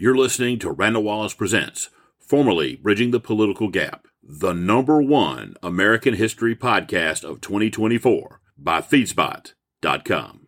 You're listening to Randall Wallace Presents, formerly Bridging the Political Gap, the number one American history podcast of 2024 by Feedspot.com.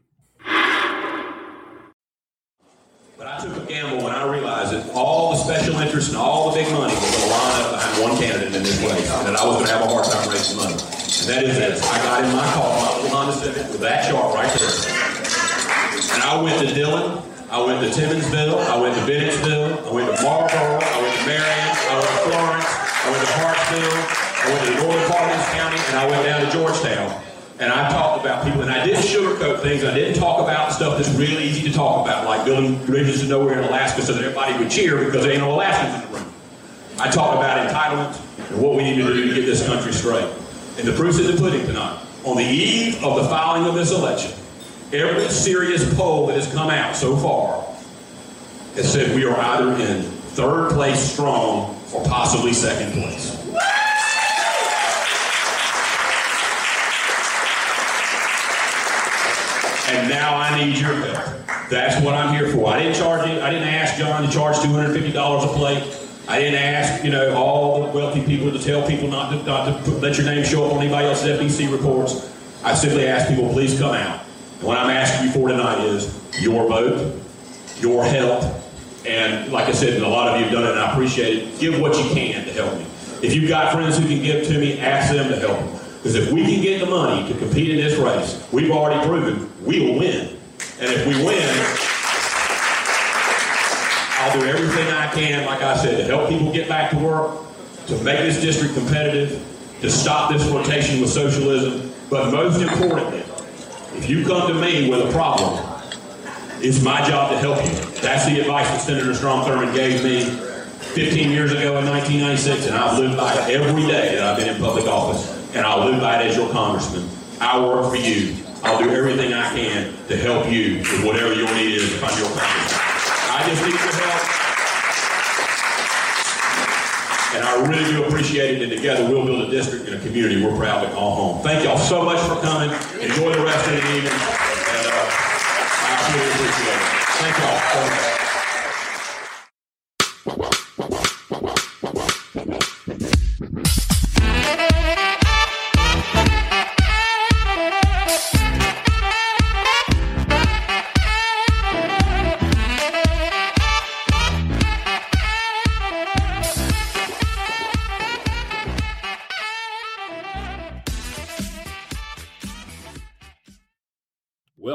But I took a gamble when I realized that all the special interests and all the big money was going to line up behind one candidate in this race, and that I was going to have a hard time raising money. And that is this. I got in my car, my Honda Civic, with that chart right there. And I went to Dillon, I went to Timminsville, I went to Bennettsville, I went to Marlboro, I went to Marion, I went to Florence, I went to Hartsville, I went to the northern part of this county, and I went down to Georgetown. And I talked about people, and I didn't sugarcoat things. I didn't talk about stuff that's really easy to talk about, like building bridges to nowhere in Alaska so that everybody would cheer because there ain't no Alaskans in the room. I talked about entitlement and what we need to do to get this country straight. And the proof's in the pudding tonight. On the eve of the filing of this election, every serious poll that has come out so far has said we are either in third place strong or possibly second place. And now I need your help. That's what I'm here for. I didn't charge it. I didn't ask John to charge $250 a plate. I didn't ask, you know, all the wealthy people to tell people not to, not to put, let your name show up on anybody else's FEC reports. I simply asked people, please come out. What I'm asking you for tonight is your vote, your help, and like I said, a lot of you have done it, and I appreciate it. Give what you can to help me. If you've got friends who can give to me, ask them to help. Because if we can get the money to compete in this race, we've already proven we will win. And if we win, I'll do everything I can, like I said, to help people get back to work, to make this district competitive, to stop this rotation with socialism. But most importantly, if you come to me with a problem, it's my job to help you. That's the advice that Senator Strom Thurmond gave me 15 years ago in 1996, and I've lived by it every day that I've been in public office, and I'll live by it as your congressman. I work for you. I'll do everything I can to help you with whatever your need is if I'm your congressman. I just need your help. And I really do appreciate it, and together we'll build a district and a community we're proud to call home. Thank y'all so much for coming. Enjoy the rest of the evening. And uh, I really appreciate it. Thank y'all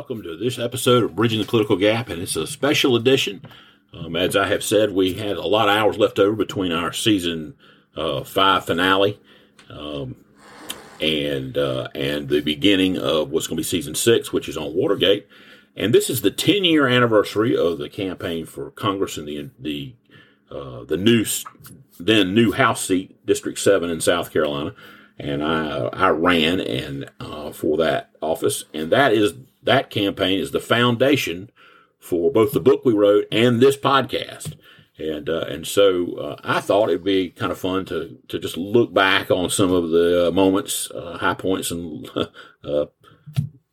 Welcome to this episode of Bridging the Political Gap, and it's a special edition. Um, as I have said, we had a lot of hours left over between our season uh, five finale um, and uh, and the beginning of what's going to be season six, which is on Watergate. And this is the 10 year anniversary of the campaign for Congress in the the uh, the new then new House seat, District Seven in South Carolina, and I I ran and uh, for that office, and that is that campaign is the foundation for both the book we wrote and this podcast. And uh, and so uh, I thought it'd be kind of fun to to just look back on some of the uh, moments, uh, high points, and uh,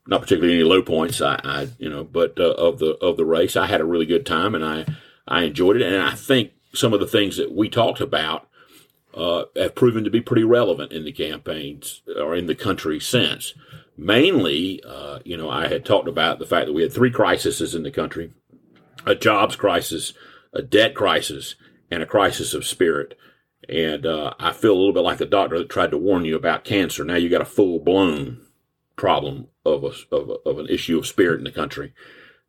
not particularly any low points. I, I you know, but uh, of the of the race, I had a really good time, and I I enjoyed it, and I think some of the things that we talked about have proven to be pretty relevant in the campaigns or in the country since mainly, uh, you know, I had talked about the fact that we had three crises in the country a jobs crisis, a debt crisis, and a crisis of spirit. And uh, I feel a little bit like the doctor that tried to warn you about cancer. Now you got a full blown problem of, a, of, a, of an issue of spirit in the country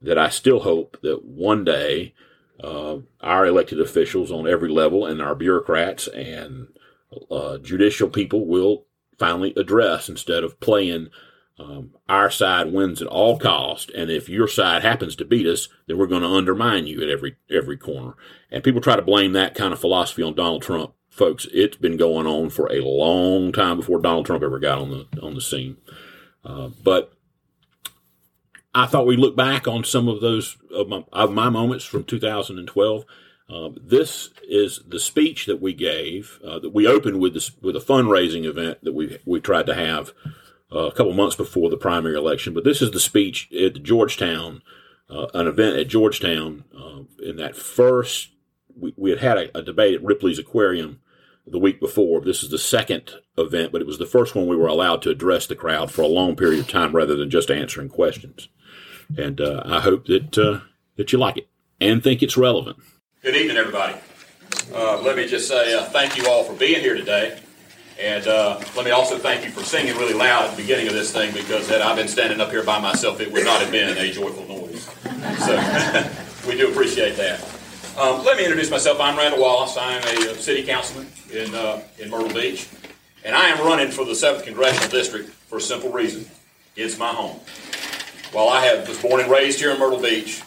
that I still hope that one day uh, our elected officials on every level and our bureaucrats and uh, judicial people will finally address instead of playing um, our side wins at all cost, and if your side happens to beat us, then we're going to undermine you at every every corner. And people try to blame that kind of philosophy on Donald Trump, folks. It's been going on for a long time before Donald Trump ever got on the on the scene. Uh, but I thought we'd look back on some of those of my, of my moments from 2012. Uh, this is the speech that we gave uh, that we opened with this with a fundraising event that we we tried to have uh, a couple months before the primary election. But this is the speech at Georgetown, uh, an event at Georgetown uh, in that first we, we had had a, a debate at Ripley's Aquarium the week before. This is the second event, but it was the first one we were allowed to address the crowd for a long period of time rather than just answering questions. And uh, I hope that uh, that you like it and think it's relevant. Good evening, everybody. Let me just say thank you all for being here today. And uh, let me also thank you for singing really loud at the beginning of this thing because had I been standing up here by myself, it would not have been a joyful noise. So we do appreciate that. Um, let me introduce myself. I'm Randall Wallace. I'm a uh, city councilman in, uh, in Myrtle Beach. And I am running for the 7th Congressional District for a simple reason it's my home. While I have, was born and raised here in Myrtle Beach,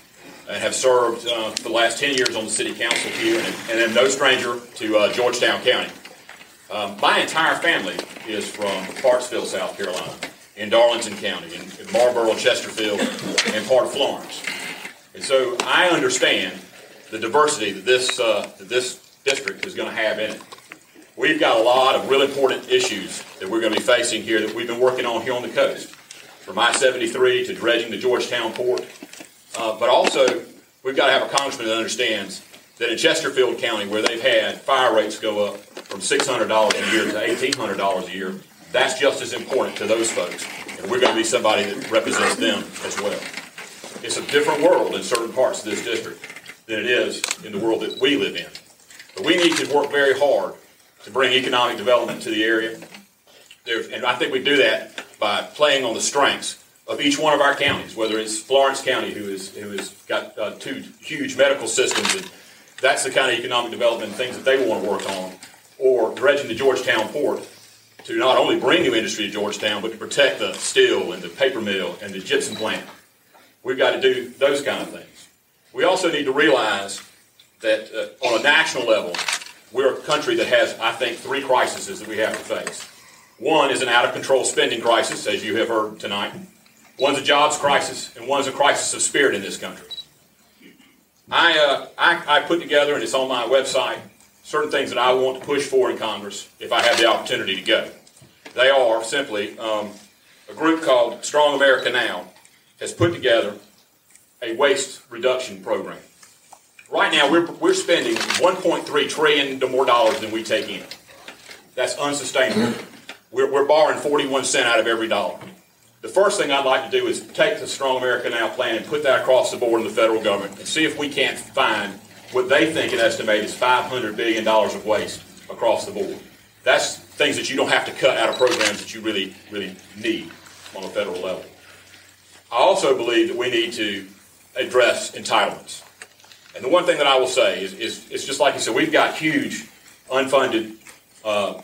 and have served uh, for the last 10 years on the city council here, and, and am no stranger to uh, Georgetown County. Um, my entire family is from Clarksville, South Carolina, in Darlington County, in, in Marlboro, Chesterfield, and part of Florence. And so I understand the diversity that this, uh, that this district is going to have in it. We've got a lot of really important issues that we're going to be facing here that we've been working on here on the coast. From I-73 to dredging the Georgetown port. Uh, but also, we've got to have a congressman that understands that in Chesterfield County, where they've had fire rates go up from $600 a year to $1,800 a year, that's just as important to those folks. And we're going to be somebody that represents them as well. It's a different world in certain parts of this district than it is in the world that we live in. But we need to work very hard to bring economic development to the area. And I think we do that by playing on the strengths of each one of our counties, whether it's Florence County, who is who has got uh, two huge medical systems, and that's the kind of economic development things that they want to work on, or dredging the Georgetown port to not only bring new industry to Georgetown, but to protect the steel and the paper mill and the gypsum plant. We've got to do those kind of things. We also need to realize that uh, on a national level, we're a country that has, I think, three crises that we have to face. One is an out of control spending crisis, as you have heard tonight. One's a jobs crisis, and one's a crisis of spirit in this country. I, uh, I, I put together, and it's on my website, certain things that I want to push for in Congress if I have the opportunity to go. They are simply um, a group called Strong America Now has put together a waste reduction program. Right now, we're, we're spending 1.3 trillion more dollars than we take in. That's unsustainable. We're, we're borrowing 41 cent out of every dollar. The first thing I'd like to do is take the Strong America Now plan and put that across the board in the federal government and see if we can't find what they think and estimate is $500 billion of waste across the board. That's things that you don't have to cut out of programs that you really, really need on a federal level. I also believe that we need to address entitlements. And the one thing that I will say is, is it's just like you said, we've got huge unfunded uh,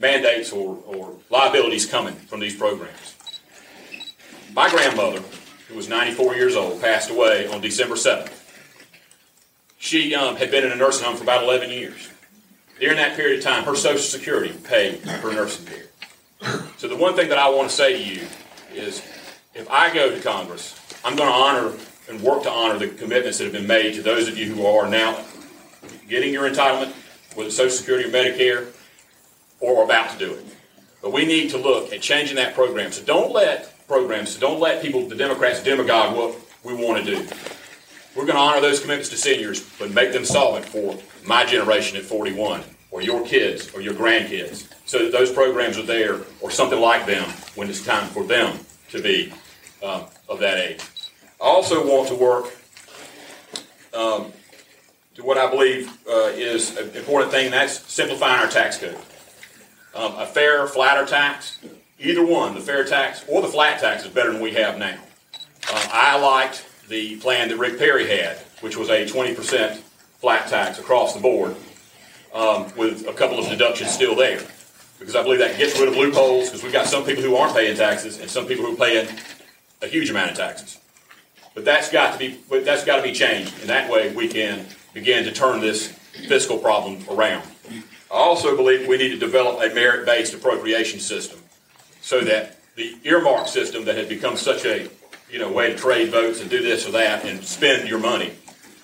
mandates or, or liabilities coming from these programs. My grandmother, who was 94 years old, passed away on December 7th. She um, had been in a nursing home for about 11 years. During that period of time, her Social Security paid her nursing care. So the one thing that I want to say to you is if I go to Congress, I'm going to honor and work to honor the commitments that have been made to those of you who are now getting your entitlement, whether Social Security or Medicare, or about to do it. But we need to look at changing that program. So don't let programs, so don't let people, the Democrats, demagogue what we want to do. We're going to honor those commitments to seniors, but make them solvent for my generation at 41, or your kids, or your grandkids, so that those programs are there, or something like them, when it's time for them to be uh, of that age. I also want to work um, to what I believe uh, is an important thing, that's simplifying our tax code. Um, a fair, flatter tax, either one, the fair tax or the flat tax, is better than we have now. Uh, I liked the plan that Rick Perry had, which was a 20% flat tax across the board um, with a couple of deductions still there. Because I believe that gets rid of loopholes because we've got some people who aren't paying taxes and some people who are paying a huge amount of taxes. But that's got to be that's got to be changed, and that way we can begin to turn this fiscal problem around. I also believe we need to develop a merit-based appropriation system so that the earmark system that has become such a you know way to trade votes and do this or that and spend your money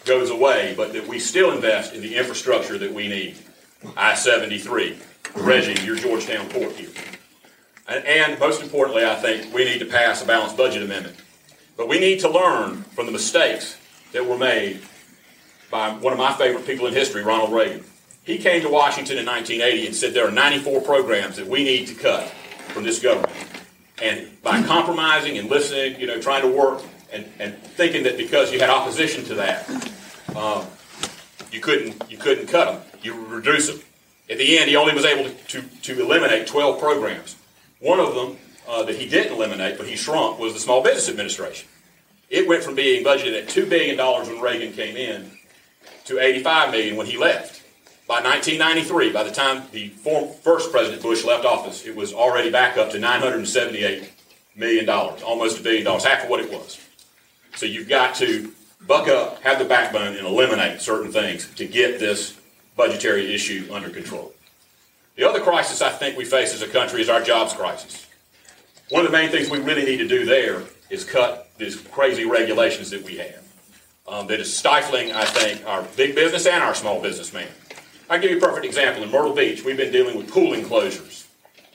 goes away, but that we still invest in the infrastructure that we need. I-73, Reggie, your Georgetown port here. And, and most importantly, I think we need to pass a balanced budget amendment. But we need to learn from the mistakes that were made by one of my favorite people in history, Ronald Reagan. He came to Washington in 1980 and said there are 94 programs that we need to cut from this government. And by compromising and listening, you know, trying to work and, and thinking that because you had opposition to that, um, you couldn't you couldn't cut them. You reduce them. At the end, he only was able to, to, to eliminate 12 programs. One of them uh, that he didn't eliminate, but he shrunk, was the Small Business Administration. It went from being budgeted at $2 billion when Reagan came in to 85 million when he left. By 1993, by the time the first President Bush left office, it was already back up to $978 million, almost a billion dollars, half of what it was. So you've got to buck up, have the backbone, and eliminate certain things to get this budgetary issue under control. The other crisis I think we face as a country is our jobs crisis. One of the main things we really need to do there is cut these crazy regulations that we have um, that is stifling, I think, our big business and our small business man. I'll give you a perfect example. In Myrtle Beach, we've been dealing with pool enclosures.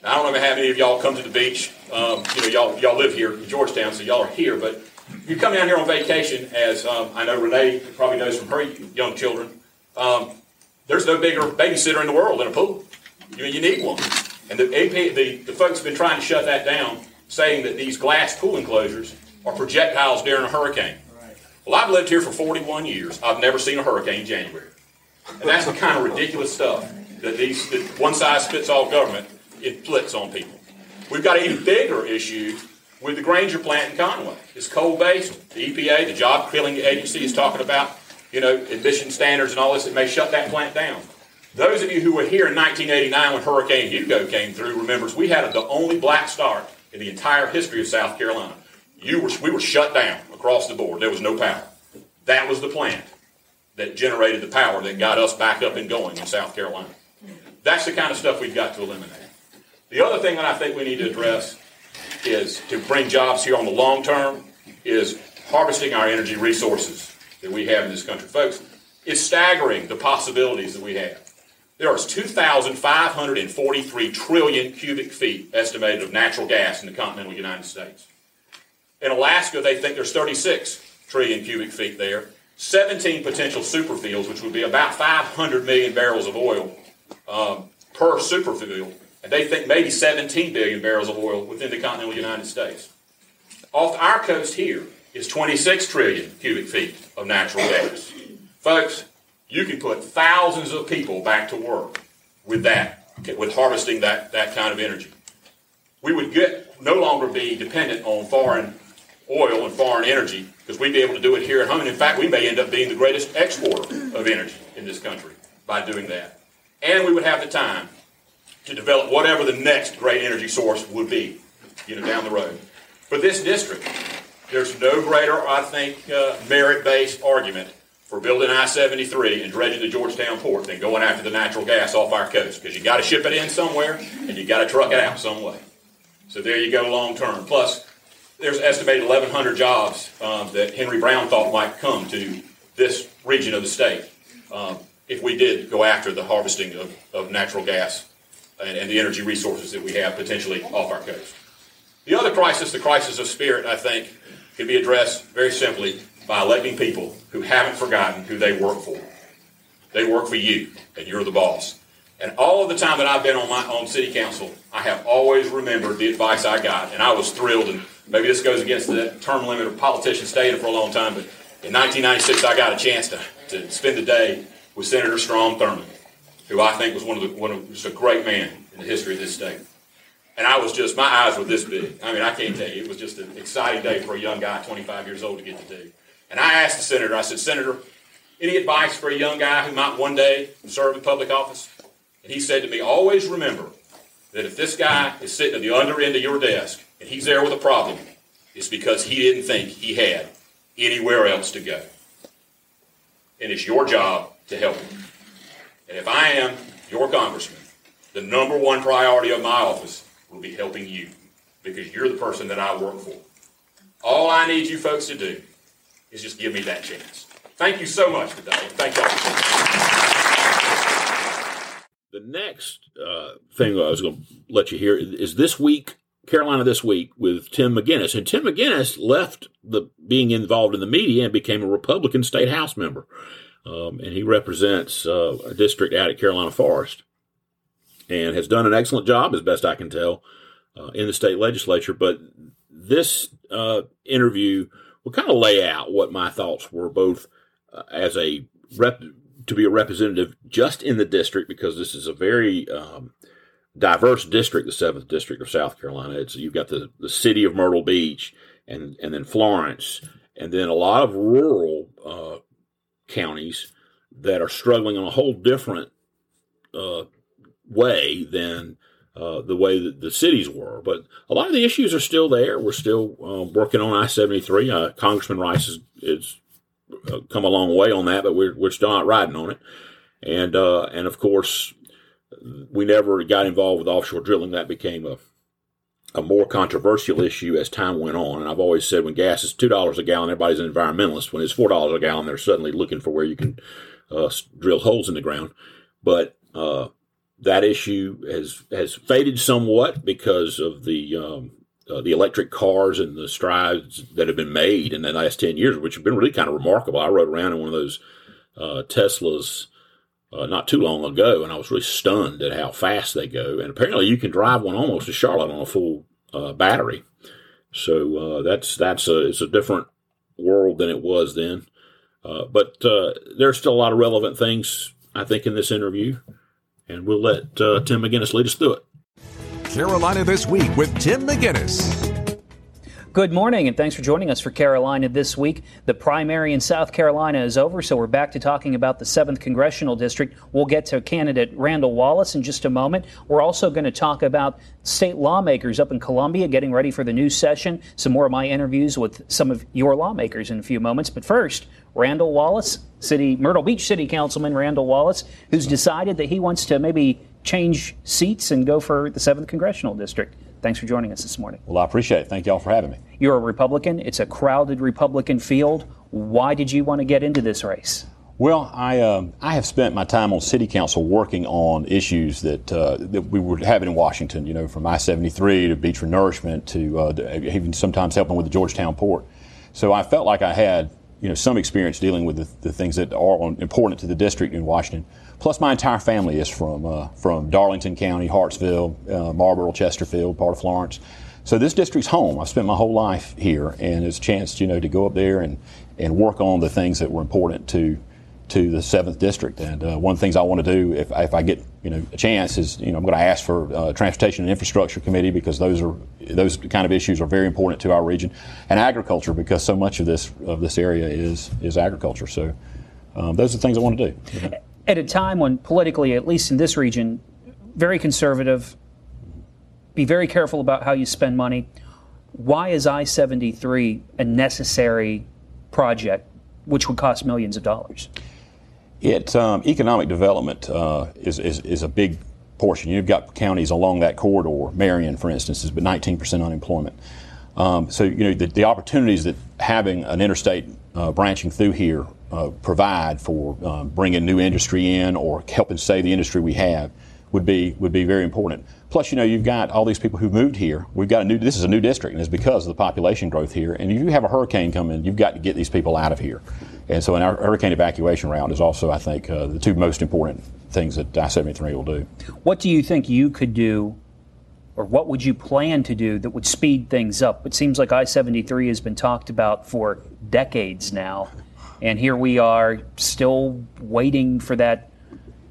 Now, I don't know how many of y'all come to the beach. Um, you know, y'all, y'all live here in Georgetown, so y'all are here, but you come down here on vacation, as um, I know Renee probably knows from her young children. Um, there's no bigger babysitter in the world than a pool. You, you need one. And the, AP, the, the folks have been trying to shut that down, saying that these glass pool enclosures are projectiles during a hurricane. Well, I've lived here for 41 years. I've never seen a hurricane in January. And that's the kind of ridiculous stuff that these that one size fits all government inflicts on people. We've got an even bigger issue with the Grainger plant in Conway. It's coal based. The EPA, the job killing agency, is talking about you know emission standards and all this that may shut that plant down. Those of you who were here in 1989 when Hurricane Hugo came through remembers we had the only black start in the entire history of South Carolina. You were, we were shut down across the board. There was no power. That was the plant that generated the power that got us back up and going in South Carolina. That's the kind of stuff we've got to eliminate. The other thing that I think we need to address is to bring jobs here on the long term is harvesting our energy resources that we have in this country. Folks, it's staggering the possibilities that we have. There is 2,543 trillion cubic feet estimated of natural gas in the continental United States. In Alaska, they think there's 36 trillion cubic feet there, 17 potential superfields, which would be about 500 million barrels of oil um, per superfield, and they think maybe 17 billion barrels of oil within the continental United States. Off our coast here is 26 trillion cubic feet of natural gas. Folks, you can put thousands of people back to work with that, with harvesting that, that kind of energy. We would get no longer be dependent on foreign oil and foreign energy because we'd be able to do it here at home. And in fact, we may end up being the greatest exporter of energy in this country by doing that. And we would have the time to develop whatever the next great energy source would be, you know, down the road. For this district, there's no greater, I think, uh, merit-based argument for building I-73 and dredging the Georgetown port than going after the natural gas off our coast because you got to ship it in somewhere and you got to truck it out some way. So there you go, long term. Plus, there's estimated 1,100 jobs um, that Henry Brown thought might come to this region of the state um, if we did go after the harvesting of, of natural gas and, and, the energy resources that we have potentially off our coast. The other crisis, the crisis of spirit, I think, can be addressed very simply by electing people who haven't forgotten who they work for. They work for you, and you're the boss. And all of the time that I've been on my own city council, I have always remembered the advice I got, and I was thrilled. And maybe this goes against the term limit of politicians staying for a long time, but in 1996, I got a chance to, to spend the day with Senator Strom Thurmond, who I think was one of the one of just a great man in the history of this state. And I was just my eyes were this big. I mean, I can't tell you, it was just an exciting day for a young guy, 25 years old, to get to do. And I asked the senator, I said, Senator, any advice for a young guy who might one day serve in public office? And he said to me, always remember that if this guy is sitting at the under end of your desk and he's there with a problem, it's because he didn't think he had anywhere else to go. And it's your job to help him. And if I am your congressman, the number one priority of my office will be helping you because you're the person that I work for. All I need you folks to do is just give me that chance. Thank you so much today. Thank y'all. The next uh, thing I was going to let you hear is this week, Carolina this week with Tim McGinnis. And Tim McGinnis left the being involved in the media and became a Republican state House member. um, and he represents uh, a district out at Carolina Forest, and has done an excellent job, as best I can tell, uh, in the state legislature. But this uh, interview will kind of lay out what my thoughts were, both uh, as a rep to be a representative just in the district, because this is a very um, diverse district, the seventh district of South Carolina. It's you've got the, the city of Myrtle Beach, and and then Florence, and then a lot of rural uh, counties that are struggling on a whole different uh, way than uh, the way that the cities were. But a lot of the issues are still there. We're still uh, working on I seventy three. Uh, Congressman Rice has, has uh, come a long way on that, but we're we're still not riding on it. And uh, and of course, we never got involved with offshore drilling. That became a a more controversial issue as time went on. And I've always said when gas is two dollars a gallon, everybody's an environmentalist. When it's four dollars a gallon, they're suddenly looking for where you can uh, drill holes in the ground. But uh, that issue has has faded somewhat because of the um, uh, the electric cars and the strides that have been made in the last ten years, which have been really kind of remarkable. I rode around in one of those uh, Teslas. Uh, not too long ago, and I was really stunned at how fast they go. And apparently, you can drive one almost to Charlotte on a full uh, battery. So uh, that's that's a it's a different world than it was then. Uh, but uh, there's still a lot of relevant things I think in this interview, and we'll let Tim McGinnis lead us through it. Carolina this week with Tim McGinnis. Good morning, and thanks for joining us for Carolina this week. The primary in South Carolina is over, so we're back to talking about the 7th Congressional District. We'll get to candidate Randall Wallace in just a moment. We're also going to talk about state lawmakers up in Columbia getting ready for the new session. Some more of my interviews with some of your lawmakers in a few moments. But first, Randall Wallace, City Myrtle Beach City Councilman Randall Wallace, who's decided that he wants to maybe change seats and go for the 7th Congressional District. Thanks for joining us this morning. Well, I appreciate it. Thank you all for having me. You're a Republican. It's a crowded Republican field. Why did you want to get into this race? Well, I uh, I have spent my time on City Council working on issues that uh, that we were having in Washington. You know, from I-73 to beach renourishment to uh, even sometimes helping with the Georgetown port. So I felt like I had you know some experience dealing with the, the things that are important to the district in Washington. Plus, my entire family is from uh, from Darlington County, Hartsville, uh, Marlboro, Chesterfield, part of Florence. So this district's home. I've spent my whole life here, and it's a chance, you know, to go up there and, and work on the things that were important to to the seventh district. And uh, one of the things I want to do, if, if I get you know a chance, is you know I'm going to ask for uh, transportation and infrastructure committee because those are those kind of issues are very important to our region, and agriculture because so much of this of this area is is agriculture. So um, those are the things I want to do at a time when politically, at least in this region, very conservative, be very careful about how you spend money. Why is I 73 a necessary project which would cost millions of dollars? It, um, economic development uh, is, is, is a big portion. You've got counties along that corridor. Marion, for instance, been 19% unemployment. Um, so, you know, the, the, opportunities that having an interstate uh, branching through here uh, provide for um, bringing new industry in or helping save the industry we have would be would be very important. Plus, you know, you've got all these people who moved here. We've got a new. This is a new district, and it's because of the population growth here. And if you have a hurricane coming, you've got to get these people out of here. And so, an hurricane evacuation route is also, I think, uh, the two most important things that I-73 will do. What do you think you could do or what would you plan to do that would speed things up? It seems like I 73 has been talked about for decades now. And here we are still waiting for that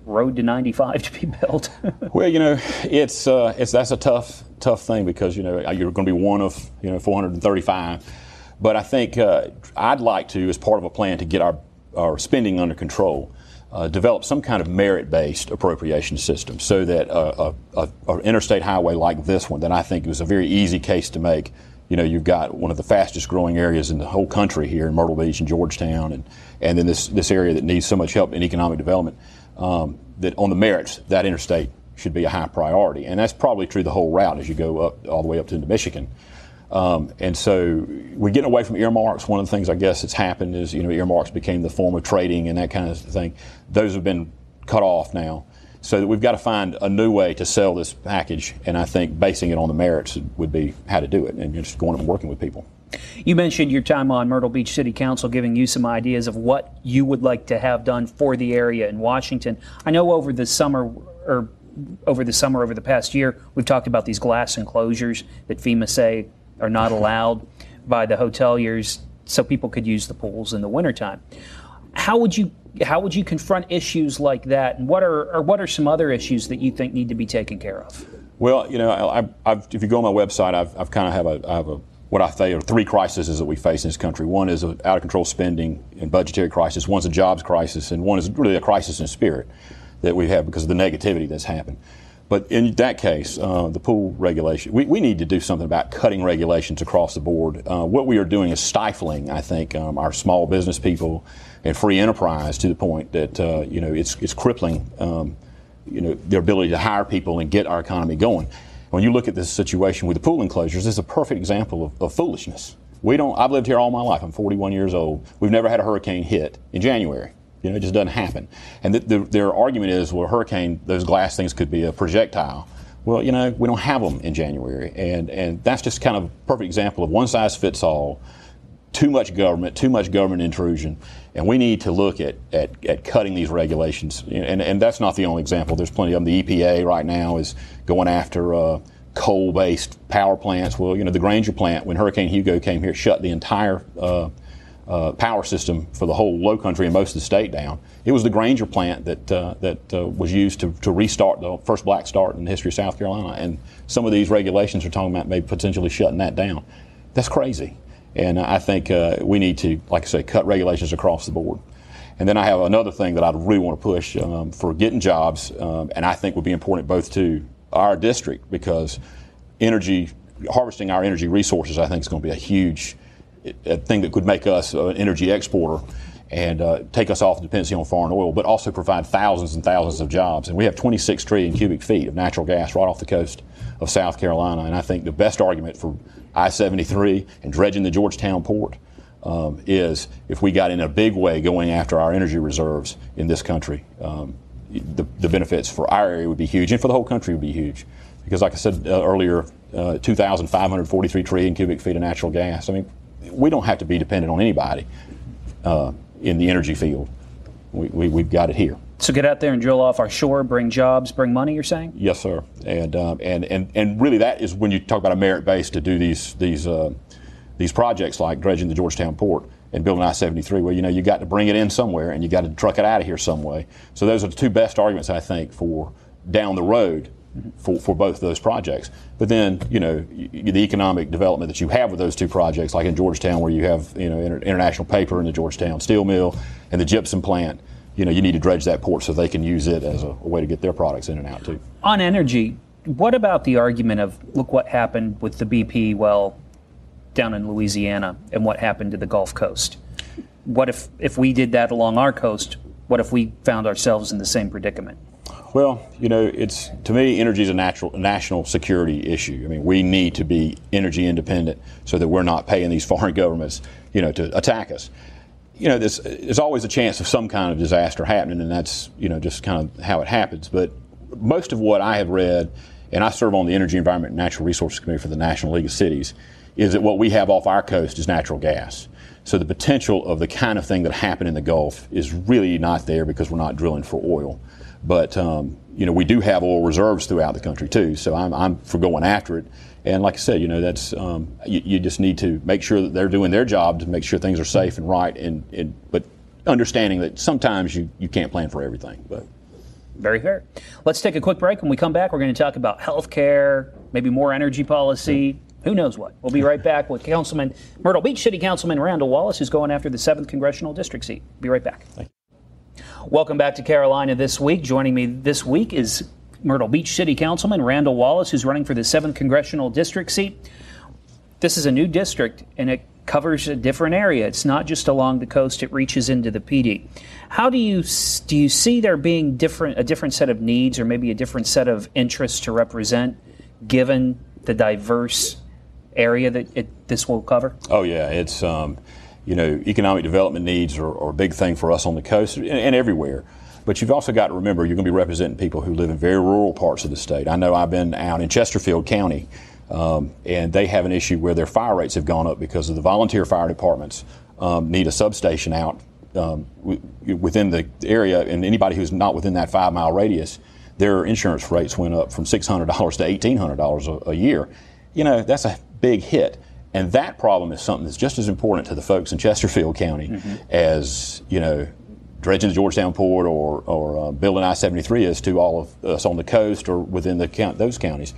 road to 95 to be built. well, you know, it's, uh, it's that's a tough tough thing because you know you're going to be one of you know 435. But I think uh, I'd like to, as part of a plan, to get our our spending under control. Uh, develop some kind of merit-based appropriation system so that uh, a, a, a, interstate highway like this one, that I think was a very easy case to make, you know, you've got one of the fastest growing areas in the whole country here in Myrtle Beach and Georgetown, and, and then this, this area that needs so much help in economic development, um, that on the merits, that interstate should be a high priority. And that's probably true the whole route as you go up all the way up to into Michigan. Um, and so we're getting away from earmarks. One of the things I guess that's happened is, you know, earmarks became the form of trading and that kind of thing. Those have been cut off now. So that we've got to find a new way to sell this package, and I think basing it on the merits would be how to do it, and just going and working with people. You mentioned your time on Myrtle Beach City Council giving you some ideas of what you would like to have done for the area in Washington. I know over the summer or over the summer over the past year, we've talked about these glass enclosures that FEMA say are not allowed by the hoteliers so people could use the pools in the wintertime. How would you how would you confront issues like that, and what are or what are some other issues that you think need to be taken care of? Well, you know, I, I've, if you go on my website, I've, I've kind of have a, I have a what I say are three crises that we face in this country. One is out of control spending and budgetary crisis. One's a jobs crisis, and one is really a crisis in spirit that we have because of the negativity that's happened. But in that case, uh, the pool regulation, we, we need to do something about cutting regulations across the board. Uh, what we are doing is stifling, I think, um, our small business people and free enterprise to the point that uh, you know it's it's crippling, um, you know, their ability to hire people and get our economy going. When you look at this situation with the pool enclosures, is a perfect example of, of foolishness. We don't. I've lived here all my life. I'm 41 years old. We've never had a hurricane hit in January. You know, it just doesn't happen. And the, the, their argument is, well, a hurricane, those glass things could be a projectile. Well, you know, we don't have them in January, and and that's just kind of a perfect example of one size fits all. Too much government, too much government intrusion, and we need to look at, at, at cutting these regulations. And, and that's not the only example. There's plenty of them. The EPA right now is going after uh, coal-based power plants. Well, you know, the Grainger plant, when Hurricane Hugo came here, shut the entire uh, uh, power system for the whole low country and most of the state down. It was the Grainger plant that, uh, that uh, was used to, to restart the first black start in the history of South Carolina. And some of these regulations are talking about maybe potentially shutting that down. That's crazy. And I think uh, we need to, like I say, cut regulations across the board. And then I have another thing that I really want to push um, for getting jobs, um, and I think would be important both to our district because energy, harvesting our energy resources, I think is going to be a huge thing that could make us an energy exporter and uh, take us off dependency on foreign oil, but also provide thousands and thousands of jobs. And we have 26 trillion cubic feet of natural gas right off the coast of South Carolina. And I think the best argument for I 73 and dredging the Georgetown port um, is if we got in a big way going after our energy reserves in this country, um, the, the, benefits for our area would be huge and for the whole country would be huge. Because, like I said uh, earlier, uh, 2,543 trillion cubic feet of natural gas. I mean, we don't have to be dependent on anybody uh, in the energy field. We, we, we've got it here. So get out there and drill off our shore, bring jobs, bring money. You're saying? Yes, sir. And um, and and and really, that is when you talk about a merit base to do these these uh, these projects like dredging the Georgetown port and building I-73. Well, you know, you got to bring it in somewhere, and you got to truck it out of here some way. So those are the two best arguments I think for down the road for, for both those projects. But then, you know, the economic development that you have with those two projects, like in Georgetown, where you have, you know, International Paper and the Georgetown Steel Mill and the gypsum plant, you know, you need to dredge that port so they can use it as a, a way to get their products in and out too. On energy, what about the argument of look what happened with the BP well down in Louisiana and what happened to the Gulf Coast? What if, if we did that along our coast? What if we found ourselves in the same predicament? Well, you know, it's to me, energy is a natural national security issue. I mean, we need to be energy independent so that we're not paying these foreign governments, you know, to attack us. You know, there's, there's always a chance of some kind of disaster happening, and that's you know just kind of how it happens. But most of what I have read, and I serve on the Energy, Environment, and Natural Resources Committee for the National League of Cities, is that what we have off our coast is natural gas. So the potential of the kind of thing that happened in the Gulf is really not there because we're not drilling for oil. But um, you know, we do have oil reserves throughout the country too. So I'm, I'm for going after it. And like I said, you know, that's um, you, you, just need to make sure that they're doing their job to make sure things are safe and right. And, and but understanding that sometimes you, you can't plan for everything. But very fair. Let's take a quick break. When we come back, we're going to talk about health care, maybe more energy policy. Who knows what? We'll be right back with Councilman Myrtle Beach City Councilman Randall Wallace, who's going after the seventh congressional district seat. Be right back. Welcome back to Carolina this week. Joining me this week is Myrtle Beach City Councilman Randall Wallace, who's running for the 7th Congressional District seat. This is a new district and it covers a different area. It's not just along the coast, it reaches into the Pee Dee. How do you do you see there being different a different set of needs or maybe a different set of interests to represent given the diverse area that it, this will cover? Oh yeah, it's um, you know, economic development needs are, are, a big thing for us on the coast and, and everywhere. But you've also got to remember you're going to be representing people who live in very rural parts of the state. I know I've been out in Chesterfield County, um, and they have an issue where their fire rates have gone up because of the volunteer fire departments um, need a substation out um, w- within the area, and anybody who's not within that five mile radius, their insurance rates went up from $600 to $1,800 a, a year. You know, that's a big hit. And that problem is something that's just as important to the folks in Chesterfield County mm-hmm. as, you know, dredging the Georgetown Port or, or uh, building I 73 is to all of us on the coast or within the count, those counties.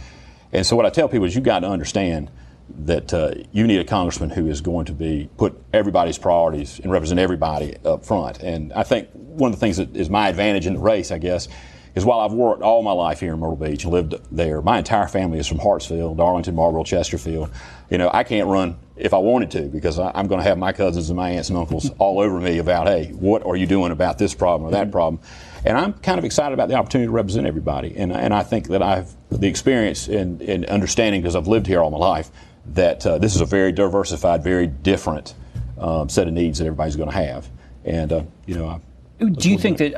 And so, what I tell people is you've got to understand that uh, you need a congressman who is going to be put everybody's priorities and represent everybody up front. And I think one of the things that is my advantage in the race, I guess, is while I've worked all my life here in Myrtle Beach and lived there, my entire family is from Hartsville, Darlington, Marlboro, Chesterfield. You know, I can't run if I wanted to because I, am going to have my cousins and my aunts and uncles all over me about, hey, what are you doing about this problem or that problem? And I'm kind of excited about the opportunity to represent everybody. And, and I think that I've the experience and, and understanding because I've lived here all my life that uh, this is a very diversified, very different um, set of needs that everybody's going to have. And, uh, you know, I, do you think that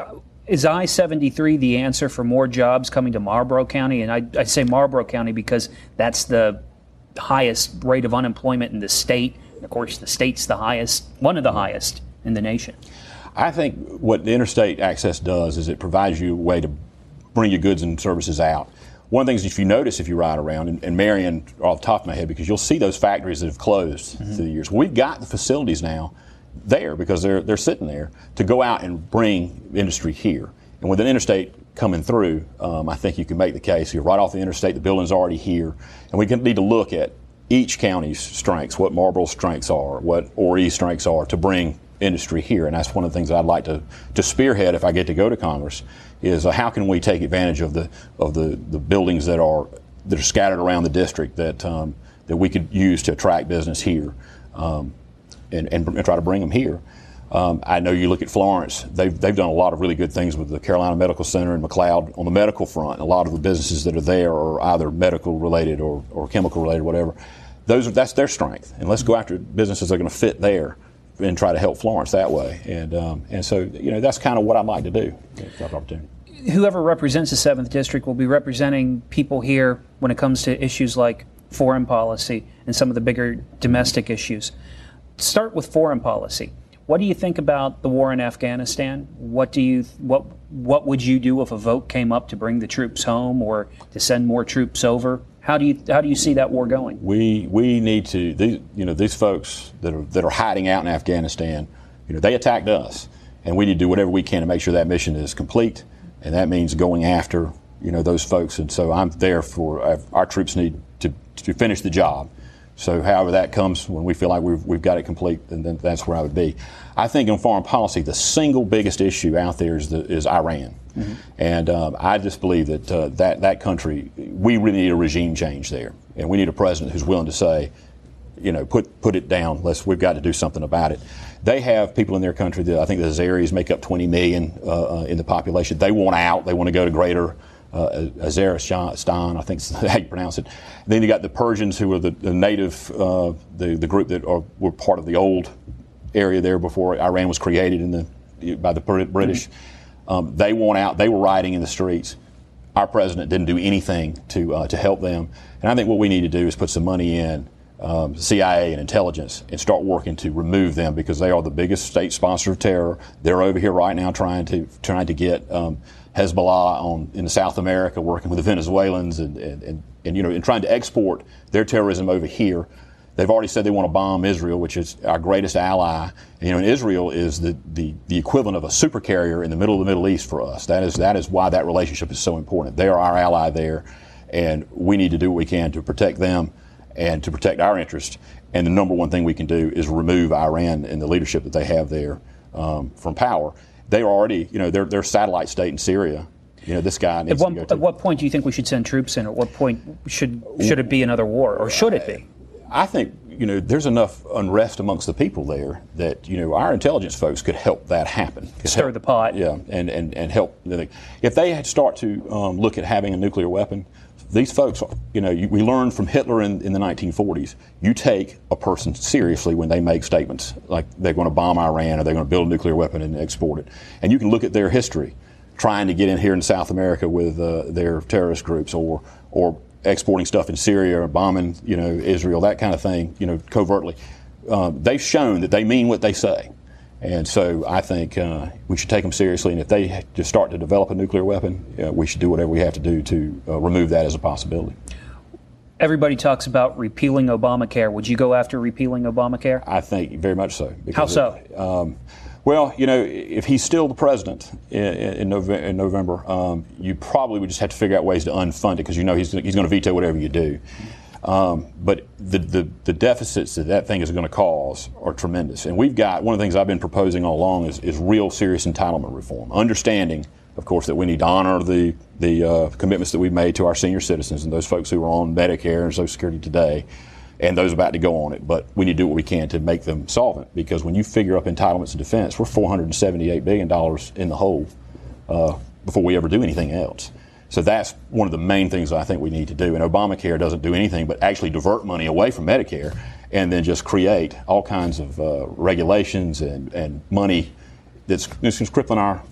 is I 73 the answer for more jobs coming to Marlboro County? And I, I, say Marlboro County because that's the highest rate of unemployment in the state. Of course, the state's the highest, one of the highest in the nation. I think what the interstate access does is it provides you a way to bring your goods and services out. One of the things, if you notice, if you ride around, and, and Marion, off the top of my head, because you'll see those factories that have closed mm-hmm. through the years. We've got the facilities now there because they're they're sitting there to go out and bring industry here. And with an interstate coming through, um, I think you can make the case. You're right off the interstate, the building's already here, and we can need to look at each county's strengths, what Marlboro's strengths are, what Horry's strengths are to bring industry here. And that's one of the things I'd like to, to spearhead if I get to go to Congress is uh, how can we take advantage of the of the, the buildings that are that are scattered around the district that um, that we could use to attract business here. Um, and, and, and, try to bring them here. Um, I know you look at Florence, they've, they've done a lot of really good things with the Carolina Medical Center and McLeod on the medical front. A lot of the businesses that are there are either medical related or, or chemical related, whatever. Those are, that's their strength. And let's go after businesses that are going to fit there and try to help Florence that way. And, um, and so, you know, that's kind of what I'd like to do. opportunity. Whoever represents the 7th District will be representing people here when it comes to issues like foreign policy and some of the bigger domestic issues start with foreign policy. What do you think about the war in Afghanistan? What do you what what would you do if a vote came up to bring the troops home or to send more troops over? How do you how do you see that war going? We we need to these you know these folks that are that are hiding out in Afghanistan, you know they attacked us, and we need to do whatever we can to make sure that mission is complete, and that means going after you know those folks. And so I'm there for our, our troops need to to finish the job so, however that comes, when we feel like we've, we've got it complete, then, then that's where I would be. I think in foreign policy, the single biggest issue out there is, the, is Iran. Mm-hmm. And um, I just believe that, uh, that that country, we really need a regime change there. And we need a president who's willing to say, you know, put, put it down. Let's, we've got to do something about it. They have people in their country that I think the Azeris make up 20 million uh, uh, in the population. They want out. They want to go to greater uh, Azeristan, I think how you pronounce it. Then you got the Persians, who were the, the native, uh, the, the group that are, were part of the old area there before Iran was created in the, by the British. Mm-hmm. Um, they went out. They were rioting in the streets. Our president didn't do anything to, uh, to help them. And I think what we need to do is put some money in um, CIA and intelligence and start working to remove them because they are the biggest state sponsor of terror. They're over here right now trying to trying to get um, Hezbollah on in South America, working with the Venezuelans and, and, and, and, you know and trying to export their terrorism over here. They've already said they want to bomb Israel, which is our greatest ally. You know, and Israel is the, the, the equivalent of a supercarrier in the middle of the Middle East for us. That is that is why that relationship is so important. They are our ally there, and we need to do what we can to protect them and to protect our interests. And the number one thing we can do is remove Iran and the leadership that they have there um, from power they are already, you know, they're, they're satellite state in Syria. You know, this guy at what, at what point do you think we should send troops in? At what point should should it be another war, or should it be? I think you know there's enough unrest amongst the people there that you know our intelligence folks could help that happen. Stir help, the pot. Yeah, and and and help. If they had start to um, look at having a nuclear weapon, these folks, you know, you, we learned from Hitler in, in, the 1940s. You take a person seriously when they make statements like they're going to bomb Iran or they're going to build a nuclear weapon and export it. And you can look at their history. trying to get in here in South America with uh, their terrorist groups or or exporting stuff in Syria or bombing, you know, Israel, that kind of thing, you know, covertly. Um, they've shown that they mean what they say. And so I think uh, we should take them seriously. And if they just start to develop a nuclear weapon, uh, we should do whatever we have to do to uh, remove that as a possibility. Everybody talks about repealing Obamacare. Would you go after repealing Obamacare? I think very much so. How so? It, um, well, you know, if he's still the president in, in, November, in November um, you probably would just have to figure out ways to unfund it because you know he's, he's going to veto whatever you do. Um, but the, the, the, deficits that that thing is going to cause are tremendous. And we've got one of the things I've been proposing all along is, is real serious entitlement reform, understanding of course, that we need to honor the the uh, commitments that we've made to our senior citizens and those folks who are on Medicare and Social Security today, and those about to go on it. But we need to do what we can to make them solvent because when you figure up entitlements and defense, we're 478 billion dollars in the hole uh, before we ever do anything else. So that's one of the main things I think we need to do. And Obamacare doesn't do anything but actually divert money away from Medicare and then just create all kinds of uh, regulations and, and money that's, that's crippling our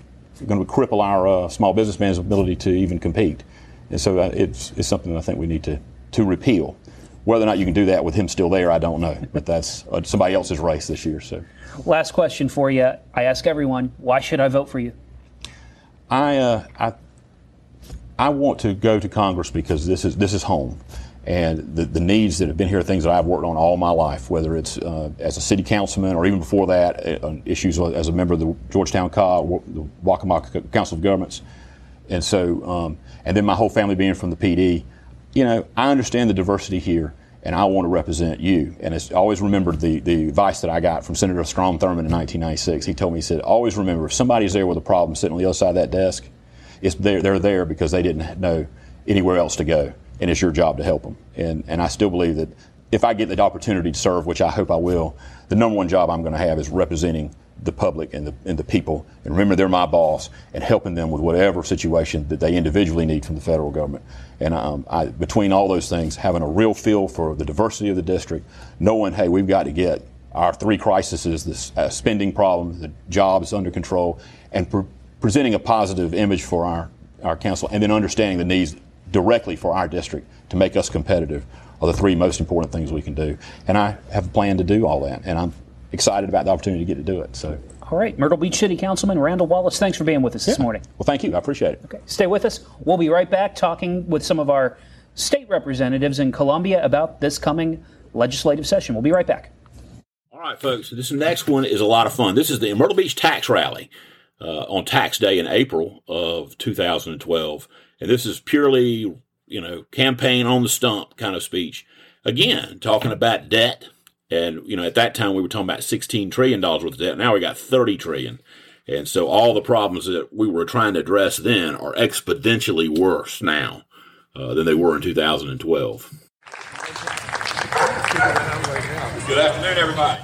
going to cripple our uh, small businessman's ability to even compete. And so uh, it's, it's something that I think we need to, to repeal. Whether or not you can do that with him still there, I don't know. But that's uh, somebody else's race this year. So, last question for you. I ask everyone, why should I vote for you? I, uh, I, I want to go to Congress because this is this is home and the, the needs that have been here are things that I've worked on all my life, whether it's uh, as a city councilman or even before that, uh, issues as a member of the Georgetown the Waccamaw Council of Governments. And so, um, and then my whole family being from the Pee Dee, you know, I understand the diversity here and I want to represent you. And it's always remembered the, the advice that I got from Senator Strom Thurmond in 1996. He told me, he said, always remember if somebody's there with a problem sitting on the other side of that desk, it's they're, they're there because they didn't know anywhere else to go and it's your job to help them. And, and I still believe that if I get the opportunity to serve, which I hope I will, the number one job I'm going to have is representing the public and the, and the people. And remember, they're my boss and helping them with whatever situation that they individually need from the federal government. And um, I, between all those things, having a real feel for the diversity of the district, knowing, hey, we've got to get our three crises, this uh, spending problem, the jobs under control, and presenting a positive image for our, our council, and then understanding the needs directly for our district to make us competitive are the three most important things we can do. And I have a plan to do all that, and I'm excited about the opportunity to get to do it. So. All right, Myrtle Beach City Councilman Randall Wallace, thanks for being with us yeah. this morning. Well, thank you. I appreciate it. Okay, stay with us. We'll be right back talking with some of our state representatives in Columbia about this coming legislative session. We'll be right back. All right, folks. This next one is a lot of fun. This is the Myrtle Beach Tax Rally on Tax Day in April of 2012. And this is purely, you know, campaign on the stump kind of speech. Again, talking about debt. And, you know, at that time we were talking about $16 trillion worth of debt. Now we got 30 trillion. And so all the problems that we were trying to address then are exponentially worse now uh, than they were in 2012. Good afternoon, everybody.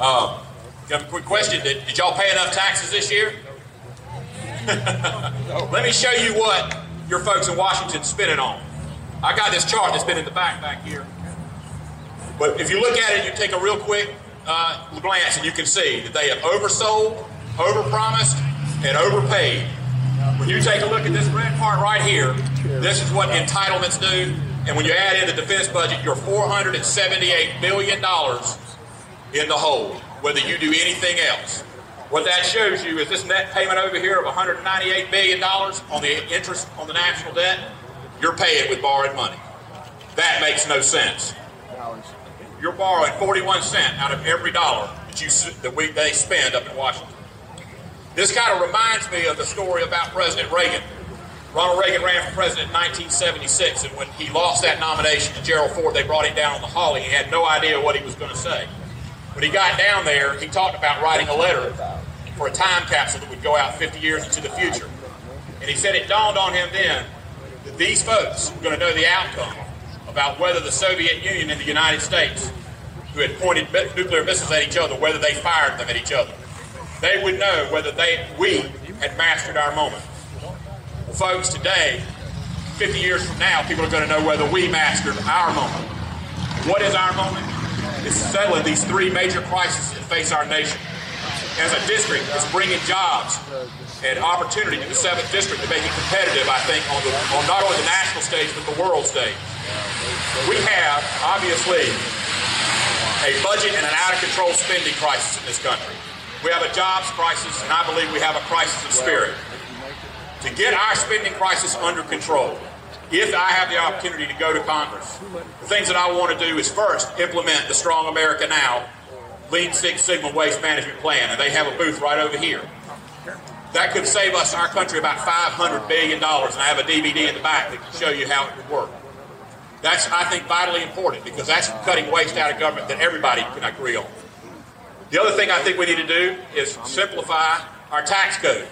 Um, got a quick question. Did, did y'all pay enough taxes this year? Let me show you what your folks in Washington spent it on. I got this chart that's been in the back back here. But if you look at it, you take a real quick uh, glance, and you can see that they have oversold, overpromised, and overpaid. When you take a look at this red part right here, this is what entitlements do. And when you add in the defense budget, you're $478 billion in the hole, whether you do anything else. What that shows you is this net payment over here of $198 billion on the interest on the national debt, you're paying with borrowed money. That makes no sense. You're borrowing 41 cents out of every dollar that you that we, they spend up in Washington. This kind of reminds me of the story about President Reagan. Ronald Reagan ran for president in 1976, and when he lost that nomination to Gerald Ford, they brought him down on the holly. He had no idea what he was going to say. When he got down there, he talked about writing a letter for a time capsule that would go out 50 years into the future. And he said it dawned on him then that these folks were going to know the outcome about whether the Soviet Union and the United States, who had pointed nuclear missiles at each other, whether they fired them at each other. They would know whether they we had mastered our moment. Well, folks, today, 50 years from now, people are going to know whether we mastered our moment. What is our moment? Is settling these three major crises that face our nation. as a district is bringing jobs and opportunity to the 7th District to make it competitive, I think, on, the, on not only the national stage, but the world stage. We have, obviously, a budget and an out-of-control spending crisis in this country. We have a jobs crisis, and I believe we have a crisis of spirit. To get our spending crisis under control, if I have the opportunity to go to Congress, the things that I want to do is first implement the Strong America Now Lean Six Sigma Waste Management Plan, and they have a booth right over here. That could save us, our country, about $500 billion, and I have a DVD in the back that can show you how it would work. That's, I think, vitally important because that's cutting waste out of government that everybody can agree on. The other thing I think we need to do is simplify our tax code,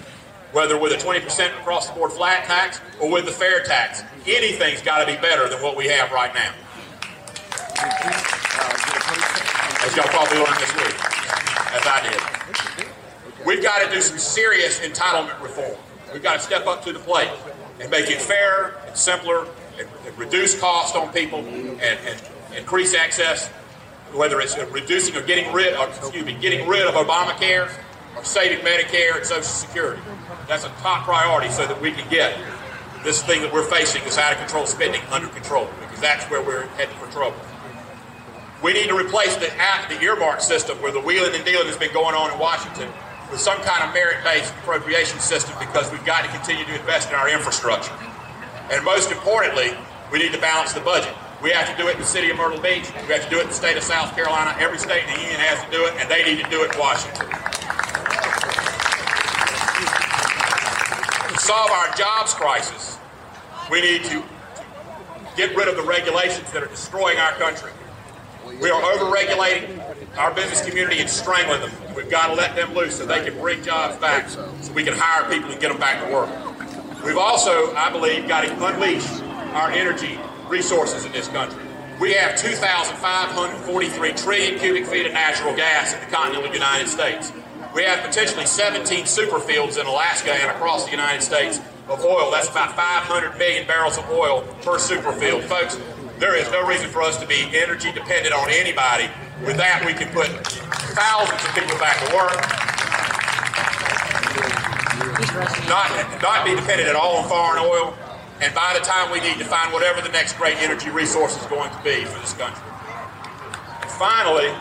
whether with a 20% across the board flat tax or with the fair tax. Anything's got to be better than what we have right now. As y'all probably learned this week, as I did. We've got to do some serious entitlement reform. We've got to step up to the plate and make it fairer and simpler and, and reduce cost on people and, and increase access, whether it's reducing or getting rid of, excuse me, getting rid of Obamacare or saving Medicare and Social Security. That's a top priority so that we can get this thing that we're facing, this out of control spending, under control, because that's where we're heading for trouble. We need to replace the, the earmark system where the wheeling and dealing has been going on in Washington with some kind of merit-based appropriation system because we've got to continue to invest in our infrastructure. And most importantly, we need to balance the budget. We have to do it in the city of Myrtle Beach. We have to do it in the state of South Carolina. Every state in the union has to do it, and they need to do it in Washington. To solve our jobs crisis, we need to get rid of the regulations that are destroying our country. We are overregulating our business community and strangling them. We've got to let them loose so they can bring jobs back, so we can hire people and get them back to work. We've also, I believe, got to unleash our energy resources in this country. We have 2,543 trillion cubic feet of natural gas in the continental United States. We have potentially 17 super fields in Alaska and across the United States of oil. That's about 500 million barrels of oil per super field. Folks, there is no reason for us to be energy dependent on anybody. With that, we can put thousands of people back to work. Not, not be dependent at all on foreign oil. And by the time we need to find whatever the next great energy resource is going to be for this country. And finally,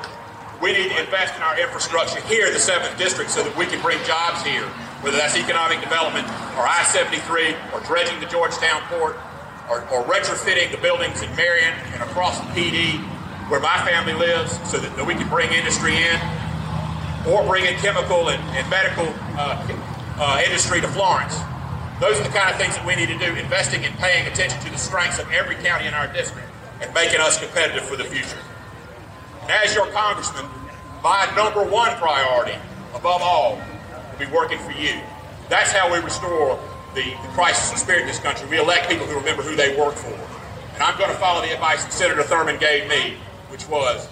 we need to invest in our infrastructure here in the 7th District so that we can bring jobs here, whether that's economic development or I 73 or dredging the Georgetown port or, or retrofitting the buildings in Marion and across the Pee Dee where my family lives so that, that we can bring industry in or bring in chemical and, and medical uh, uh, industry to Florence. Those are the kind of things that we need to do, investing and paying attention to the strengths of every county in our district and making us competitive for the future. And as your congressman, my number one priority, above all, will be working for you. That's how we restore the, the crisis of spirit in this country. We elect people who remember who they work for. And I'm going to follow the advice that Senator Thurmond gave me, which was,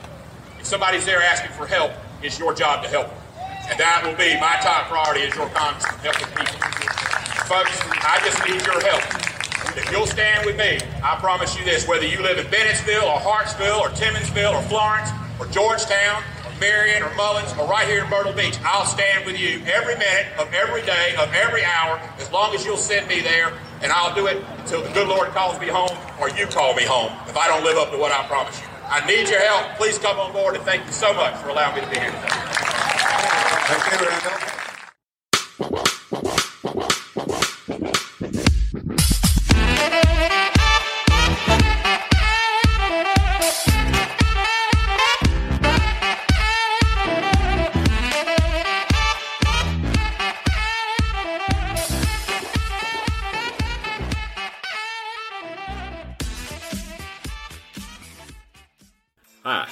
if somebody's there asking for help, it's your job to help them. And that will be my top priority as your congressman, helping people. Folks, I just need your help. If you'll stand with me, I promise you this, whether you live in Bennettsville or Hartsville or Timmonsville or Florence or Georgetown or Marion or Mullins or right here in Myrtle Beach. I'll stand with you every minute of every day of every hour as long as you'll send me there, and I'll do it until the good Lord calls me home or you call me home if I don't live up to what I promise you. I need your help. Please come on board, and thank you so much for allowing me to be here today. Thank you, Randall.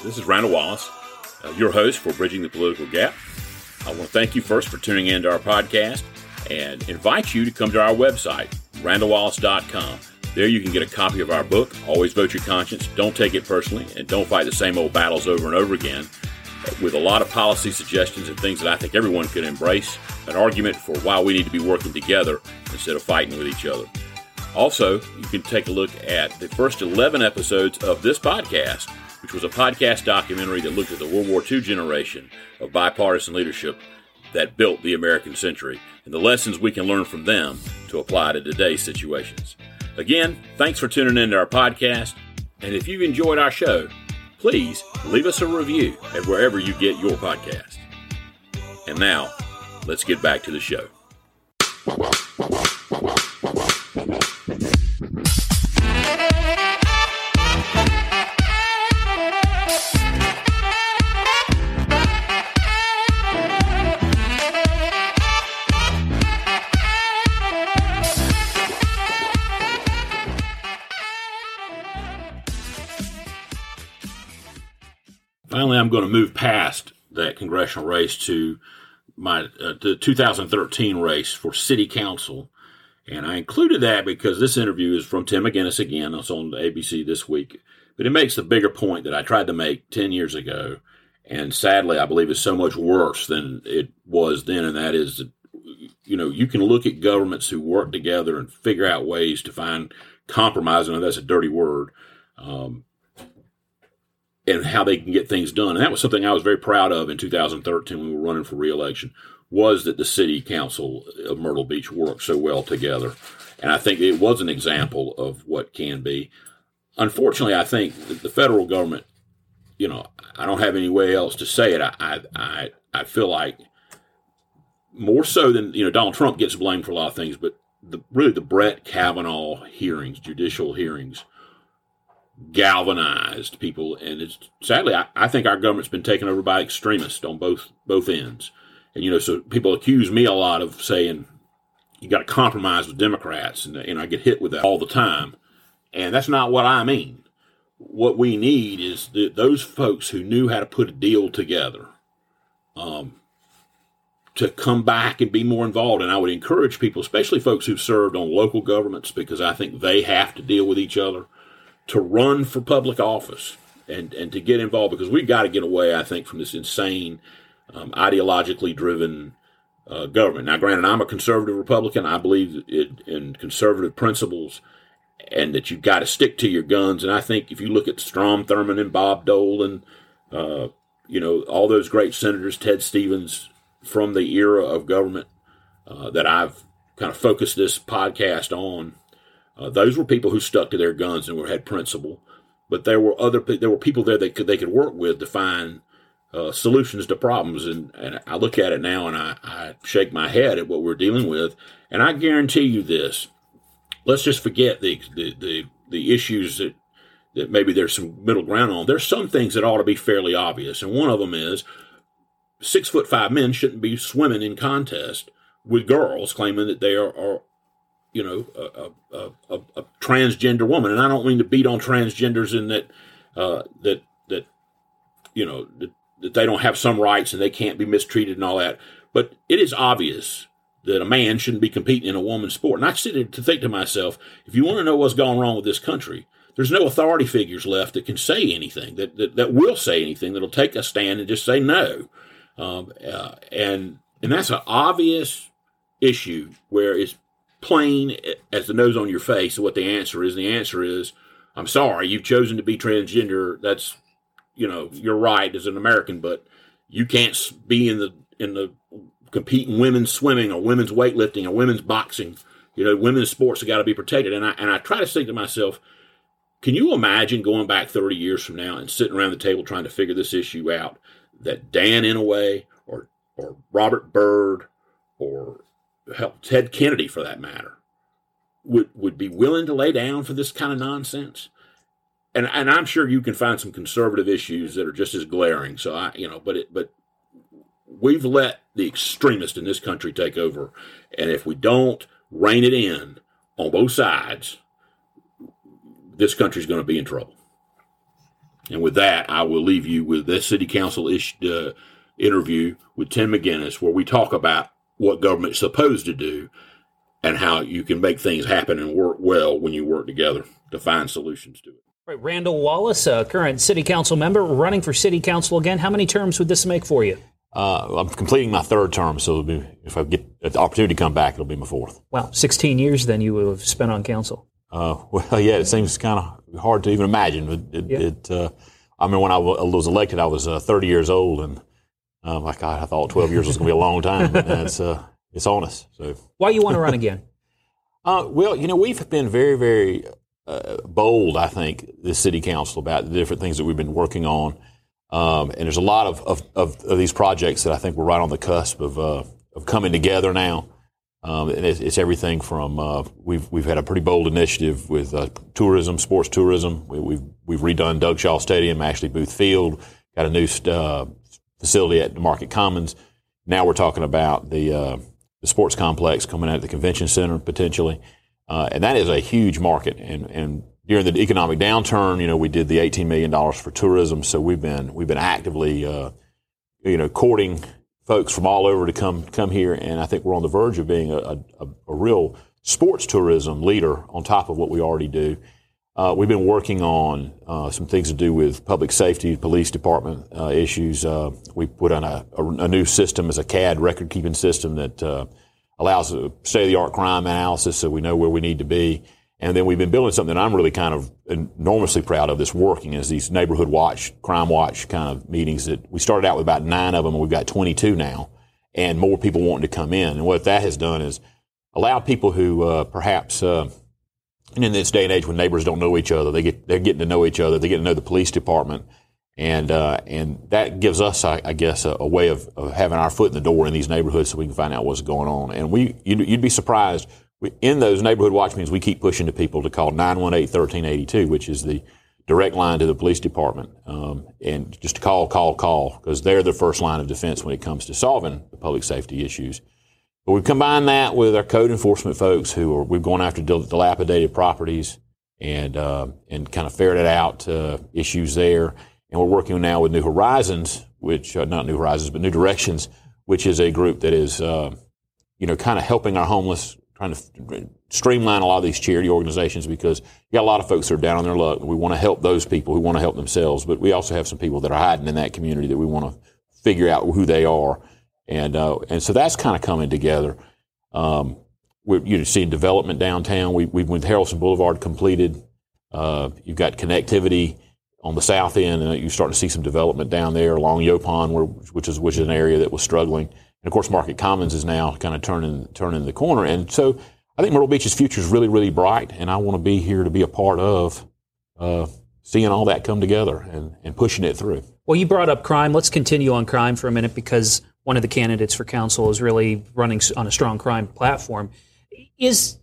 This is Randall Wallace, uh, your host for Bridging the Political Gap. I want to thank you first for tuning in to our podcast and invite you to come to our website, randallwallace.com. There you can get a copy of our book, Always Vote Your Conscience, Don't Take It Personally, and Don't Fight the Same Old Battles Over and Over Again, with a lot of policy suggestions and things that I think everyone could embrace, an argument for why we need to be working together instead of fighting with each other. Also, you can take a look at the first 11 episodes of this podcast which was a podcast documentary that looked at the World War II generation of bipartisan leadership that built the American century and the lessons we can learn from them to apply to today's situations. Again, thanks for tuning in to our podcast. And if you've enjoyed our show, please leave us a review at wherever you get your podcast. And now, let's get back to the show. I'm going to move past that congressional race to my uh, the 2013 race for city council, and I included that because this interview is from Tim McGinnis again. It's on ABC this week, but it makes the bigger point that I tried to make 10 years ago, and sadly, I believe is so much worse than it was then, and that is, you know, you can look at governments who work together and figure out ways to find compromise. I know that's a dirty word. Um, and how they can get things done. And that was something I was very proud of in 2013 when we were running for reelection was that the city council of Myrtle Beach worked so well together. And I think it was an example of what can be. Unfortunately, I think the federal government, you know, I don't have any way else to say it. I, I, I feel like more so than, you know, Donald Trump gets blamed for a lot of things, but the, really the Brett Kavanaugh hearings, judicial hearings, galvanized people, and it's sadly, I, I, think our government's been taken over by extremists on both both ends. And you know, so people accuse me a lot of saying you got to compromise with Democrats, and, and I get hit with that all the time. And that's not what I mean. What we need is the, those folks who knew how to put a deal together. Um, to come back and be more involved. And I would encourage people, especially folks who've served on local governments, because I think they have to deal with each other to run for public office and, and to get involved because we've got to get away, I think, from this insane, um, ideologically driven uh, government. Now, granted, I'm a conservative Republican. I believe in conservative principles and that you've got to stick to your guns. And I think if you look at Strom Thurmond and Bob Dole and, uh, you know, all those great senators, Ted Stevens from the era of government uh, that I've kind of focused this podcast on, uh, those were people who stuck to their guns and were had principle. But there were other there were people there that could they could work with to find uh, solutions to problems. And, and I look at it now and I, I shake my head at what we're dealing with. And I guarantee you this: let's just forget the the the, the issues that that maybe there's some middle ground on. There's some things that ought to be fairly obvious, and one of them is six foot five men shouldn't be swimming in contest with girls claiming that they are, are you know, a, a, a, a, transgender woman, and I don't mean to beat on transgenders in that uh, that that you know that, that they don't have some rights and they can't be mistreated and all that. But it is obvious that a man shouldn't be competing in a woman's sport. And I sit to think to myself, if you want to know what's gone wrong with this country, there's no authority figures left that can say anything, that, that, that will say anything, that'll take a stand and just say no. Um, uh, and and that's an obvious issue where it's plain as the nose on your face what the answer is. The answer is, I'm sorry, you've chosen to be transgender. That's, you know, you're right as an American, but you can't be in the in the competing women's swimming or women's weightlifting or women's boxing. You know, women's sports have got to be protected. And I and I try to think to myself, can you imagine going back 30 years from now and sitting around the table trying to figure this issue out? That Dan Inouye or or Robert Byrd or Ted Kennedy for that matter, would would be willing to lay down for this kind of nonsense. And and I'm sure you can find some conservative issues that are just as glaring. So I, you know, but it but we've let the extremists in this country take over, and if we don't rein it in on both sides, this country's going to be in trouble. And with that, I will leave you with this city council ish, uh, interview with Tim McGinnis, where we talk about what government's supposed to do and how you can make things happen and work well when you work together to find solutions to it. Right, Randall Wallace, a current city council member, running for city council again. How many terms would this make for you? Uh, I'm completing my third term, so be, if I get the opportunity to come back, it'll be my fourth. Wow, 16 years then you have spent on council. Uh, well, yeah, it seems kind of hard to even imagine. It, it, yeah. it uh, I mean, when I was elected, I was uh, 30 years old, and Um, like God, I thought 12 years was going to be a long time, but it's uh, it's on us. So why you want to run again? Uh, well, you know, we've been very, very uh, bold, I think, the city council about the different things that we've been working on. Um, and there's a lot of, of, of, of, these projects that I think we're right on the cusp of, uh, of coming together now. Um, and it's, it's, everything from uh, we've we've had a pretty bold initiative with uh, tourism, sports tourism. We, have we've, we've redone Doug Shaw Stadium, Ashley Booth Field, got a new uh, facility at Market Commons. Now we're talking about the uh, the sports complex coming out at the convention center potentially, uh, and that is a huge market. And and during the economic downturn, you know, we did the eighteen million dollars for tourism, so we've been we've been actively, uh, you know, courting folks from all over to come come here, and I think we're on the verge of being a, a, a real sports tourism leader on top of what we already do. Uh, we've been working on uh, some things to do with public safety, police department uh, issues. Uh, we put on a, a, a, new system as a CAD record keeping system that uh, allows state of the art crime analysis so we know where we need to be. And then we've been building something that I'm really kind of enormously proud of this working is these neighborhood watch, crime watch kind of meetings that we started out with about nine of them and we've got 22 now and more people wanting to come in. And what that has done is allow people who uh, perhaps and in this day and age when neighbors don't know each other, they get they're getting to know each other. They get to know the police department, and uh, and that gives us, I, I guess, a, a, way of, of having our foot in the door in these neighborhoods so we can find out what's going on. And we you'd, you'd be surprised we, in those neighborhood watch meetings, we keep pushing to people to call 918-1382, which is the direct line to the police department, um, and just to call, call, call, because they're the first line of defense when it comes to solving the public safety issues. But we've combined that with our code enforcement folks who are, we've gone after dilapidated properties and, uh, and kind of ferreted out uh, issues there. And we're working now with New Horizons, which, uh, not New Horizons, but New Directions, which is a group that is, uh, you know, kind of helping our homeless, trying to streamline a lot of these charity organizations because you got a lot of folks that are down on their luck. We want to help those people who want to help themselves, but we also have some people that are hiding in that community that we want to figure out who they are and uh, and so that's kind of coming together. Um, we're you seeing development downtown. We we've with Harrelson Boulevard completed. Uh, you've got connectivity on the south end, and you're starting to see some development down there along Yaupon, where, which is which is an area that was struggling. And of course, Market Commons is now kind of turning turning the corner. And so, I think Myrtle Beach's future is really really bright, and I want to be here to be a part of uh, seeing all that come together and, and pushing it through. Well, you brought up crime. Let's continue on crime for a minute because one of the candidates for council is really running on a strong crime platform. Is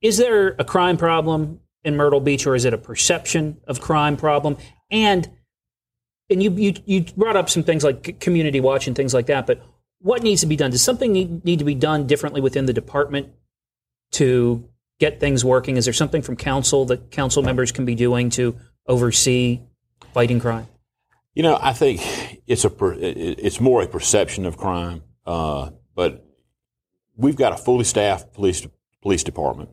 is there a crime problem in Myrtle Beach, or is it a perception of crime problem? And and you you, you brought up some things like community watch and things like that, but what needs to be done? Does something need, need to be done differently within the department to get things working? Is there something from council that council members can be doing to oversee fighting crime? You know, I think it's a it's more a perception of crime, uh, but we've got a fully staffed police police department.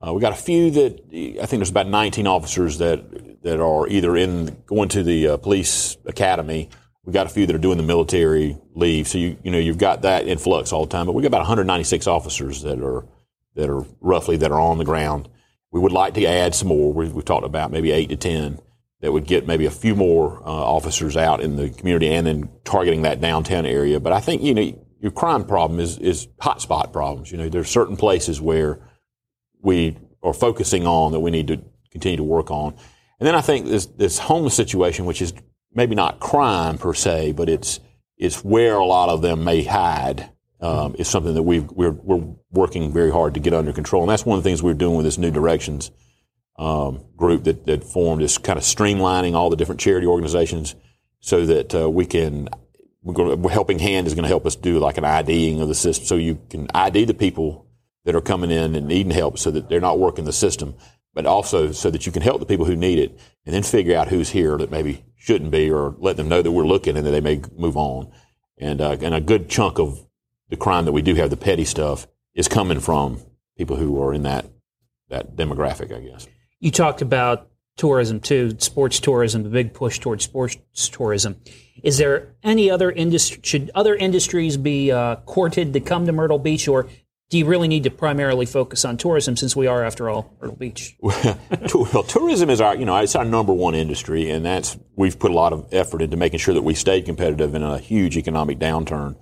Uh, we got a few that I think there's about 19 officers that that are either in going to the uh, police academy. We got a few that are doing the military leave, so you you know you've got that influx all the time. But we got about 196 officers that are that are roughly that are on the ground. We would like to add some more. We, have talked about maybe eight to ten that would get maybe a few more uh, officers out in the community and then targeting that downtown area. But I think, you know, your crime problem is, is hotspot problems. You know, there's certain places where we are focusing on that we need to continue to work on. And then I think this, this homeless situation, which is maybe not crime per se, but it's, it's where a lot of them may hide. Um, is something that we we're, we're working very hard to get under control. And that's one of the things we're doing with this new directions um, group that, that formed is kind of streamlining all the different charity organizations so that uh, we can we're going to, helping hand is going to help us do like an IDing of the system. So you can ID the people that are coming in and needing help so that they're not working the system but also so that you can help the people who need it and then figure out who's here that maybe shouldn't be or let them know that we're looking and that they may move on. And uh, and a good chunk of the crime that we do have the petty stuff is coming from people who are in that that demographic I guess you talked about tourism too, sports tourism, the big push towards sports tourism. Is there any other industry? Should other industries be uh, courted to come to Myrtle Beach, or do you really need to primarily focus on tourism since we are, after all, Myrtle Beach? well, tourism is our, you know, it's our number one industry, and that's we've put a lot of effort into making sure that we stay competitive in a huge economic downturn.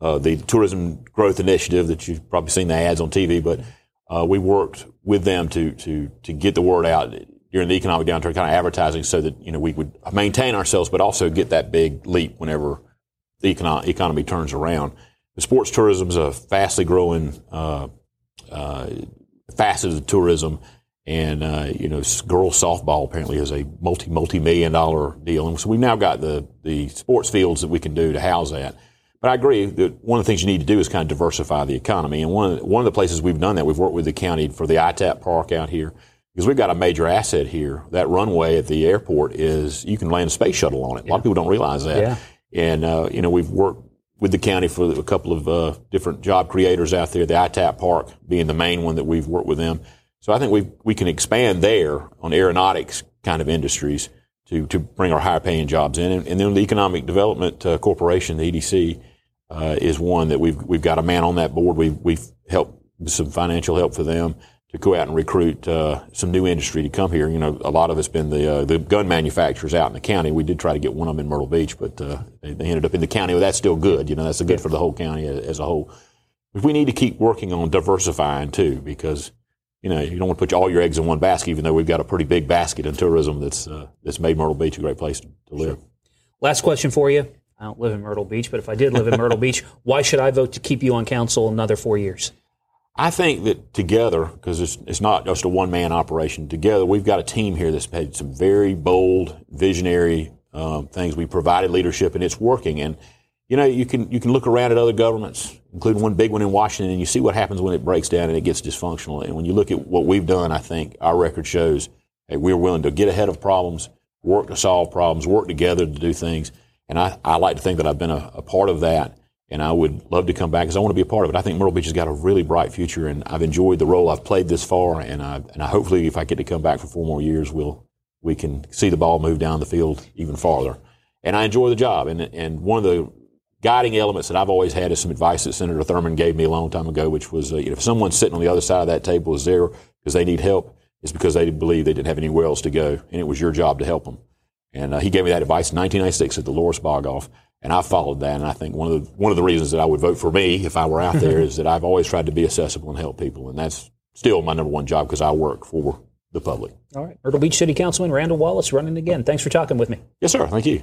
Uh, the tourism growth initiative that you've probably seen the ads on TV, but uh, we worked with them to to to get the word out during the economic downturn, kind of advertising, so that you know we would maintain ourselves, but also get that big leap whenever the econo- economy turns around. The sports tourism is a fastly growing uh, uh, facet of tourism, and uh, you know, girls softball apparently is a multi multi million dollar deal, and so we've now got the the sports fields that we can do to house that. But I agree that one of the things you need to do is kind of diversify the economy. And one of the, one of the places we've done that, we've worked with the county for the ITAP park out here because we've got a major asset here. That runway at the airport is you can land a space shuttle on it. A lot of people don't realize that. Yeah. And uh, you know we've worked with the county for a couple of uh, different job creators out there. The ITAP park being the main one that we've worked with them. So I think we we can expand there on aeronautics kind of industries to to bring our higher paying jobs in, and, and then the Economic Development uh, Corporation, the EDC uh, is one that we've we've got a man on that board. We've we've helped some financial help for them to go out and recruit uh, some new industry to come here. You know, a lot of it's been the uh, the gun manufacturers out in the county. We did try to get one of them in Myrtle Beach, but uh, they, they, ended up in the county. Well, that's still good. You know, that's good for the whole county as, as a whole. But we need to keep working on diversifying too, because you know you don't want to put all your eggs in one basket. Even though we've got a pretty big basket in tourism that's uh, that's made Myrtle Beach a great place to, to live. Last question for you. I don't live in Myrtle Beach, but if I did live in Myrtle Beach, why should I vote to keep you on council another four years? I think that together, because it's, it's not just a one man operation, together we've got a team here that's made some very bold, visionary um, things. We provided leadership and it's working. And, you know, you can, you can look around at other governments, including one big one in Washington, and you see what happens when it breaks down and it gets dysfunctional. And when you look at what we've done, I think our record shows we're willing to get ahead of problems, work to solve problems, work together to do things. And I, I like to think that I've been a, a part of that. And I would love to come back because I want to be a part of it. I think Myrtle Beach has got a really bright future, and I've enjoyed the role I've played this far. And I, and I hopefully, if I get to come back for four more years, we'll we can see the ball move down the field even farther. And I enjoy the job. And and one of the guiding elements that I've always had is some advice that Senator Thurmond gave me a long time ago, which was uh, you know, if someone's sitting on the other side of that table is there because they need help, it's because they believe they didn't have anywhere else to go, and it was your job to help them. And uh, he gave me that advice in 1996 at the Loris Bog-Off. And I followed that, and I think one of the one of the reasons that I would vote for me if I were out there is that I've always tried to be accessible and help people, and that's still my number one job because I work for the public. All right, Myrtle Beach City Councilman Randall Wallace running again. Thanks for talking with me. Yes, sir. Thank you.